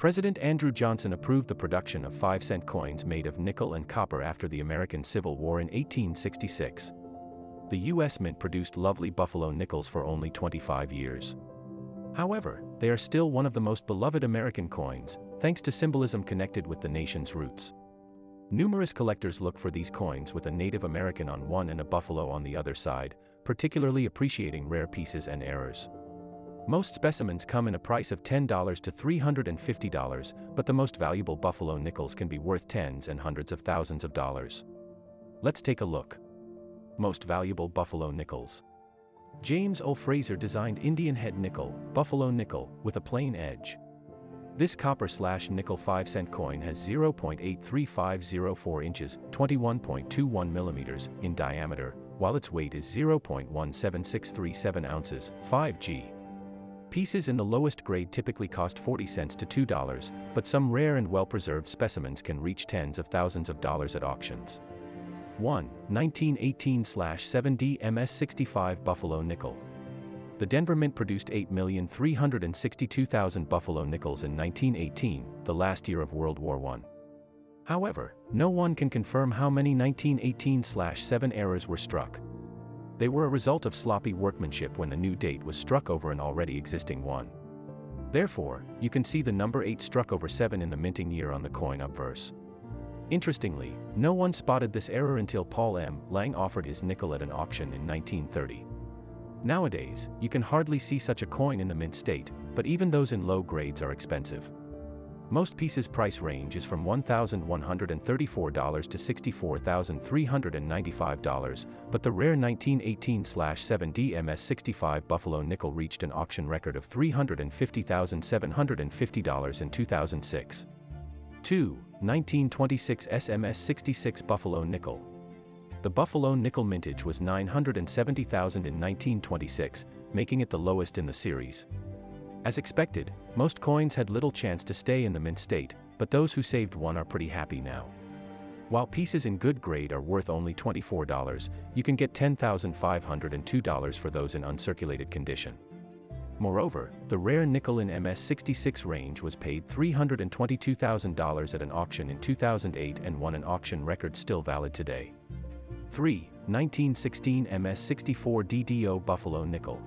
President Andrew Johnson approved the production of 5 cent coins made of nickel and copper after the American Civil War in 1866. The U.S. Mint produced lovely buffalo nickels for only 25 years. However, they are still one of the most beloved American coins, thanks to symbolism connected with the nation's roots. Numerous collectors look for these coins with a Native American on one and a buffalo on the other side, particularly appreciating rare pieces and errors. Most specimens come in a price of $10 to $350, but the most valuable buffalo nickels can be worth tens and hundreds of thousands of dollars. Let's take a look. Most valuable buffalo nickels. James O. Fraser designed Indian head nickel, buffalo nickel, with a plain edge. This copper slash nickel 5 cent coin has 0.83504 inches, 21.21 millimeters, in diameter, while its weight is 0.17637 ounces, 5g. Pieces in the lowest grade typically cost 40 cents to $2, but some rare and well-preserved specimens can reach tens of thousands of dollars at auctions. 1. 1918-7D MS65 Buffalo Nickel. The Denver Mint produced 8,362,000 buffalo nickels in 1918, the last year of World War I. However, no one can confirm how many 1918-7 errors were struck. They were a result of sloppy workmanship when the new date was struck over an already existing one. Therefore, you can see the number 8 struck over 7 in the minting year on the coin obverse. Interestingly, no one spotted this error until Paul M. Lang offered his nickel at an auction in 1930. Nowadays, you can hardly see such a coin in the mint state, but even those in low grades are expensive. Most pieces price range is from $1,134 to $64,395, but the rare 1918-7D MS65 Buffalo nickel reached an auction record of $350,750 in 2006. 2. 1926 SMS 66 Buffalo Nickel. The Buffalo Nickel mintage was 970,000 in 1926, making it the lowest in the series. As expected, most coins had little chance to stay in the mint state, but those who saved one are pretty happy now. While pieces in good grade are worth only $24, you can get $10,502 for those in uncirculated condition. Moreover, the rare nickel in MS66 range was paid $322,000 at an auction in 2008 and won an auction record still valid today. 3. 1916 MS64 DDO Buffalo Nickel.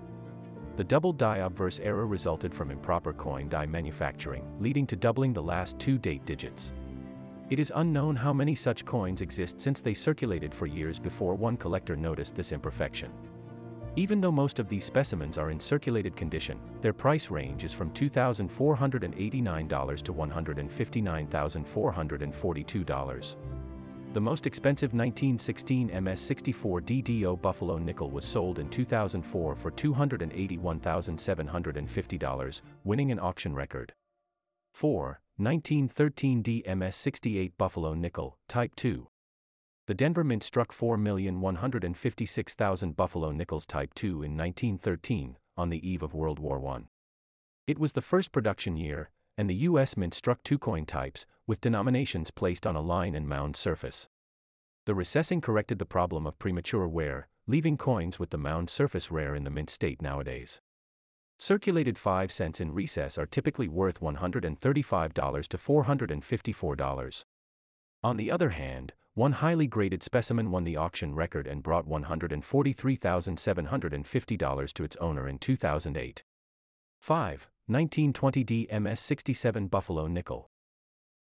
The double die obverse error resulted from improper coin die manufacturing, leading to doubling the last two date digits. It is unknown how many such coins exist since they circulated for years before one collector noticed this imperfection. Even though most of these specimens are in circulated condition, their price range is from $2,489 to $159,442. The most expensive 1916 MS64 DDO Buffalo nickel was sold in 2004 for $281,750, winning an auction record. 4. 1913 D MS68 Buffalo nickel, Type 2. The Denver Mint struck 4,156,000 Buffalo nickels Type 2 in 1913, on the eve of World War I. It was the first production year, and the U.S. Mint struck two coin types, with denominations placed on a line and mound surface. The recessing corrected the problem of premature wear, leaving coins with the mound surface rare in the mint state nowadays. Circulated 5 cents in recess are typically worth $135 to $454. On the other hand, one highly graded specimen won the auction record and brought $143,750 to its owner in 2008. 5. 1920D MS67 Buffalo Nickel.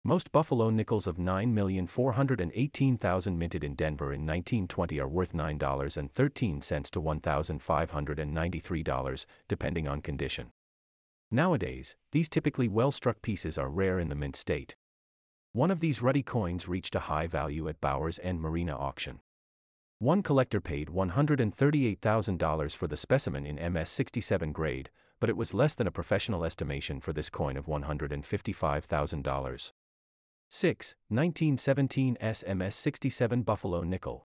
Most Buffalo nickels of 9,418,000 minted in Denver in 1920 are worth $9.13 to $1,593, depending on condition. Nowadays, these typically well-struck pieces are rare in the mint state. One of these ruddy coins reached a high value at Bowers and Merena auction. One collector paid $138,000 for the specimen in MS67 grade, but it was less than a professional estimation for this coin of $155,000. 6. 1917 SMS 67 Buffalo Nickel.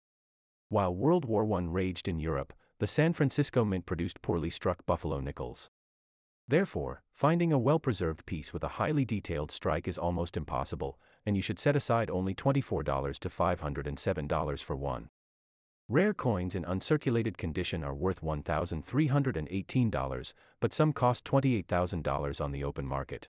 While World War I raged in Europe, the San Francisco Mint produced poorly struck buffalo nickels. Therefore, finding a well preserved piece with a highly detailed strike is almost impossible, and you should set aside only $24 to $507 for one. Rare coins in uncirculated condition are worth $1,318, but some cost $28,000 on the open market.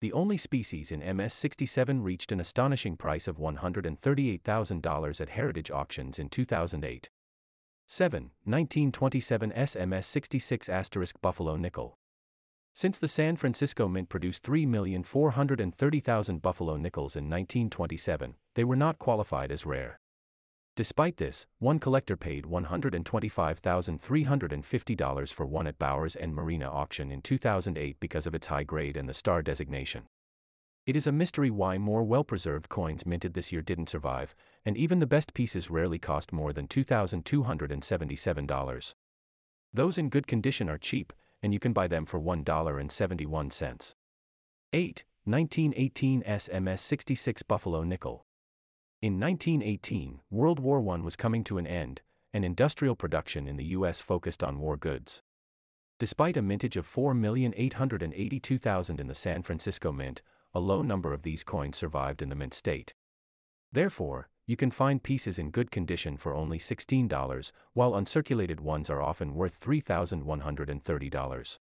The only species in MS67 reached an astonishing price of $138,000 at Heritage Auctions in 2008. 7. 1927 SMS 66 asterisk Buffalo Nickel. Since the San Francisco Mint produced 3,430,000 Buffalo nickels in 1927, they were not qualified as rare. Despite this, one collector paid $125,350 for one at Bowers and Merena auction in 2008 because of its high grade and the star designation. It is a mystery why more well preserved coins minted this year didn't survive, and even the best pieces rarely cost more than $2,277. Those in good condition are cheap, and you can buy them for $1.71. 8. 1918 SMS 66 Buffalo Nickel. In 1918, World War I was coming to an end, and industrial production in the U.S. focused on war goods. Despite a mintage of 4,882,000 in the San Francisco Mint, a low number of these coins survived in the mint state. Therefore, you can find pieces in good condition for only $16, while uncirculated ones are often worth $3,130.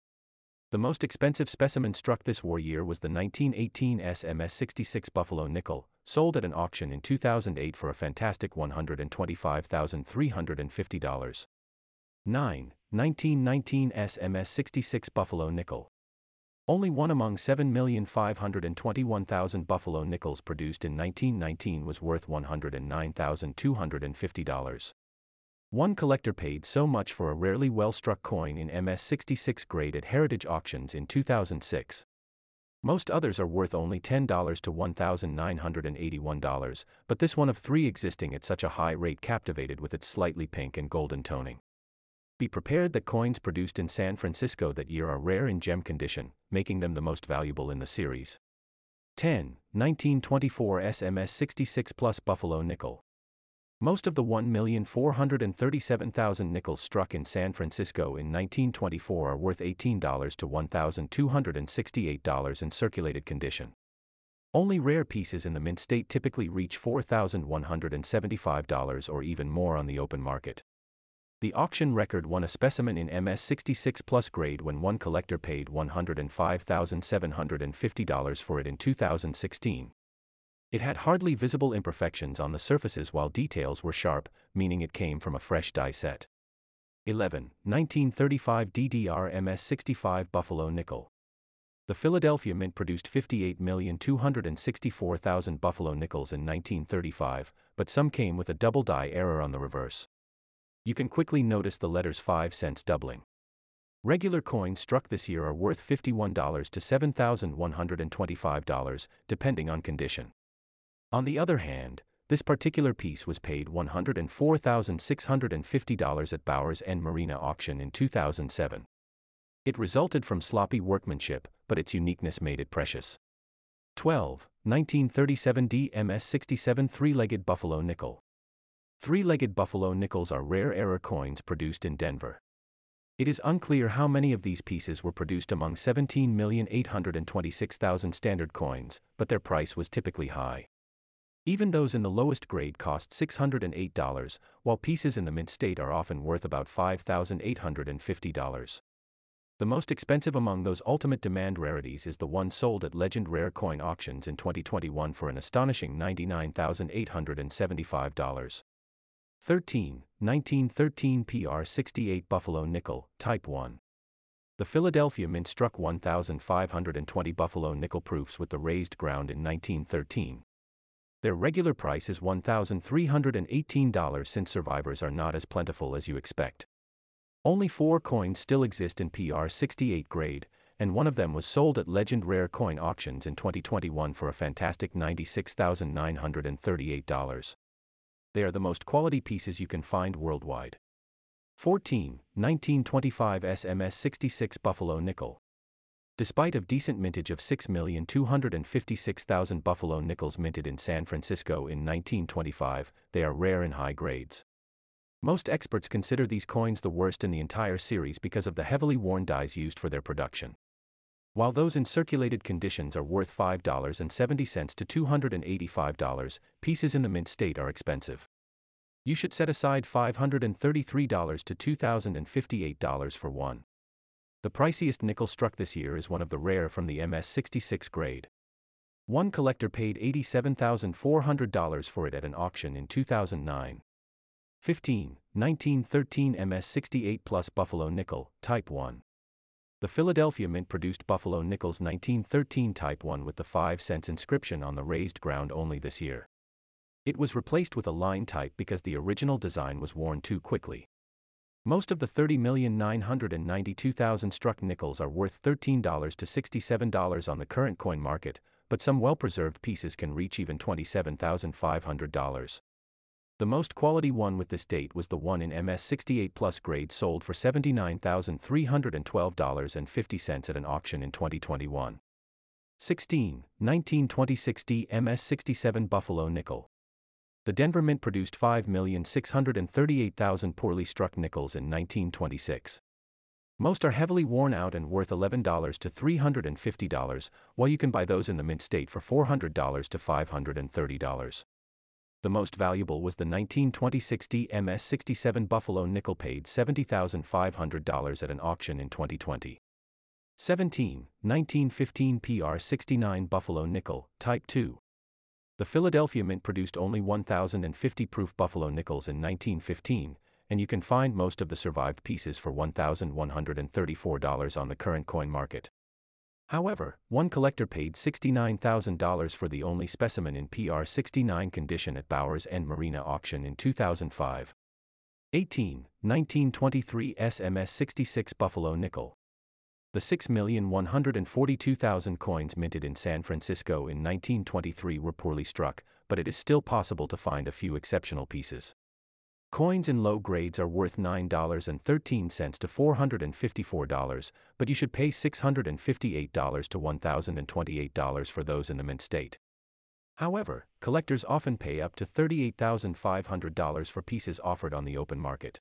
The most expensive specimen struck this war year was the 1918 SMS 66 Buffalo Nickel, sold at an auction in 2008 for a fantastic $125,350. 9. 1919 SMS 66 Buffalo Nickel. Only one among 7,521,000 Buffalo nickels produced in 1919 was worth $109,250. One collector paid so much for a rarely well struck coin in MS 66 grade at Heritage Auctions in 2006. Most others are worth only $10 to $1,981, but this one of three existing at such a high rate captivated with its slightly pink and golden toning. Be prepared that coins produced in San Francisco that year are rare in gem condition, making them the most valuable in the series. 10. 1924 SMS 66 Plus Buffalo Nickel. Most of the 1,437,000 nickels struck in San Francisco in 1924 are worth $18 to $1,268 in circulated condition. Only rare pieces in the mint state typically reach $4,175 or even more on the open market. The auction record won a specimen in MS 66 Plus grade when one collector paid $105,750 for it in 2016. It had hardly visible imperfections on the surfaces while details were sharp, meaning it came from a fresh die set. 11. 1935 DDR MS65 Buffalo Nickel. The Philadelphia Mint produced 58,264,000 Buffalo nickels in 1935, but some came with a double die error on the reverse. You can quickly notice the letters 5 cents doubling. Regular coins struck this year are worth $51 to $7,125, depending on condition. On the other hand, this particular piece was paid $104,650 at Bowers and Merena auction in 2007. It resulted from sloppy workmanship, but its uniqueness made it precious. 12. 1937 DMS 67 Three Legged Buffalo Nickel. Three legged buffalo nickels are rare error coins produced in Denver. It is unclear how many of these pieces were produced among 17,826,000 standard coins, but their price was typically high. Even those in the lowest grade cost $608, while pieces in the mint state are often worth about $5,850. The most expensive among those ultimate demand rarities is the one sold at Legend Rare Coin Auctions in 2021 for an astonishing $99,875. 13. 1913 PR 68 Buffalo Nickel, Type 1. The Philadelphia Mint struck 1,520 Buffalo nickel proofs with the raised ground in 1913. Their regular price is $1,318 since survivors are not as plentiful as you expect. Only four coins still exist in PR 68 grade, and one of them was sold at Legend Rare Coin Auctions in 2021 for a fantastic $96,938. They are the most quality pieces you can find worldwide. 14. 1925 SMS 66 Buffalo Nickel. Despite of decent mintage of 6,256,000 buffalo nickels minted in San Francisco in 1925, they are rare in high grades. Most experts consider these coins the worst in the entire series because of the heavily worn dies used for their production. While those in circulated conditions are worth $5.70 to $285, pieces in the mint state are expensive. You should set aside $533 to $2,058 for one. The priciest nickel struck this year is one of the rare from the MS66 grade. One collector paid $87,400 for it at an auction in 2009. 15. 1913 MS68 Plus Buffalo Nickel, Type 1. The Philadelphia Mint produced Buffalo Nickel's 1913 Type 1 with the 5 cents inscription on the raised ground only this year. It was replaced with a line type because the original design was worn too quickly. Most of the 30,992,000 struck nickels are worth $13 to $67 on the current coin market, but some well preserved pieces can reach even $27,500. The most quality one with this date was the one in MS68 Plus grade sold for $79,312.50 at an auction in 2021. 16. 1926 D MS67 Buffalo Nickel the Denver Mint produced 5,638,000 poorly struck nickels in 1926. Most are heavily worn out and worth $11 to $350, while you can buy those in the mint state for $400 to $530. The most valuable was the 1926 MS 67 Buffalo nickel paid $70,500 at an auction in 2020. 17. 1915 PR 69 Buffalo nickel, Type 2. The Philadelphia Mint produced only 1,050 proof buffalo nickels in 1915, and you can find most of the survived pieces for $1,134 on the current coin market. However, one collector paid $69,000 for the only specimen in PR 69 condition at Bowers and Merena auction in 2005. 18. 1923 SMS 66 Buffalo Nickel. The 6,142,000 coins minted in San Francisco in 1923 were poorly struck, but it is still possible to find a few exceptional pieces. Coins in low grades are worth $9.13 to $454, but you should pay $658 to $1,028 for those in the mint state. However, collectors often pay up to $38,500 for pieces offered on the open market.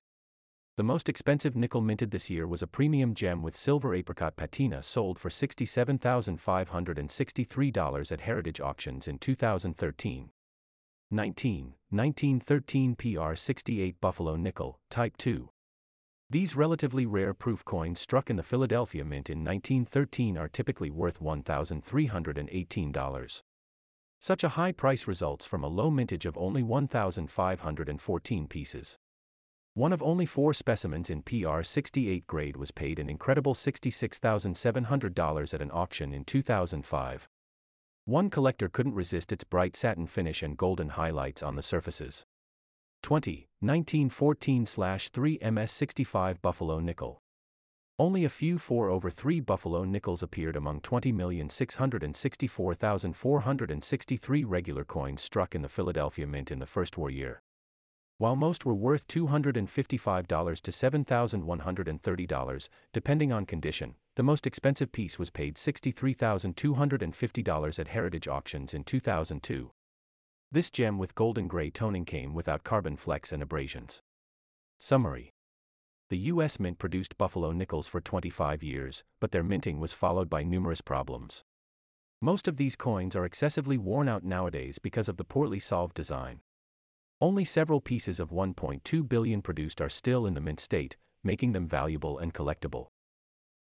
The most expensive nickel minted this year was a premium gem with silver apricot patina sold for $67,563 at Heritage Auctions in 2013. 19. 1913 PR 68 Buffalo Nickel, Type 2. These relatively rare proof coins struck in the Philadelphia Mint in 1913 are typically worth $1,318. Such a high price results from a low mintage of only 1,514 pieces. One of only four specimens in PR 68 grade was paid an incredible $66,700 at an auction in 2005. One collector couldn't resist its bright satin finish and golden highlights on the surfaces. 20. 1914 3 MS65 Buffalo Nickel. Only a few 4 over 3 Buffalo nickels appeared among 20,664,463 regular coins struck in the Philadelphia Mint in the first war year. While most were worth $255 to $7,130, depending on condition, the most expensive piece was paid $63,250 at Heritage Auctions in 2002. This gem with golden gray toning came without carbon flecks and abrasions. Summary The U.S. Mint produced Buffalo nickels for 25 years, but their minting was followed by numerous problems. Most of these coins are excessively worn out nowadays because of the poorly solved design. Only several pieces of 1.2 billion produced are still in the mint state, making them valuable and collectible.